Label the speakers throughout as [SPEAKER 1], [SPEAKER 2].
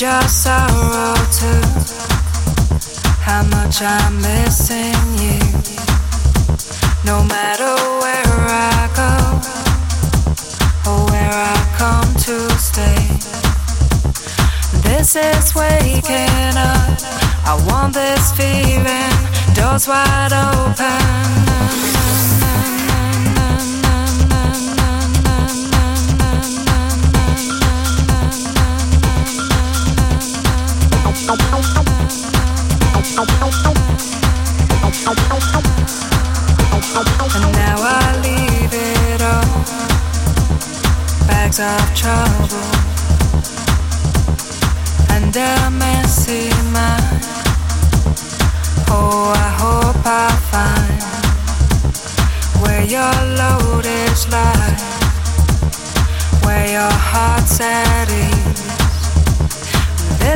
[SPEAKER 1] your sorrow too. How much I'm missing you. No matter where I go or where I come to stay. This is waking up. I want this feeling. Doors wide open.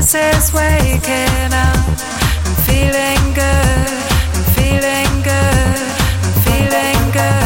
[SPEAKER 1] This is waking up feeling good, and feeling good, and feeling good,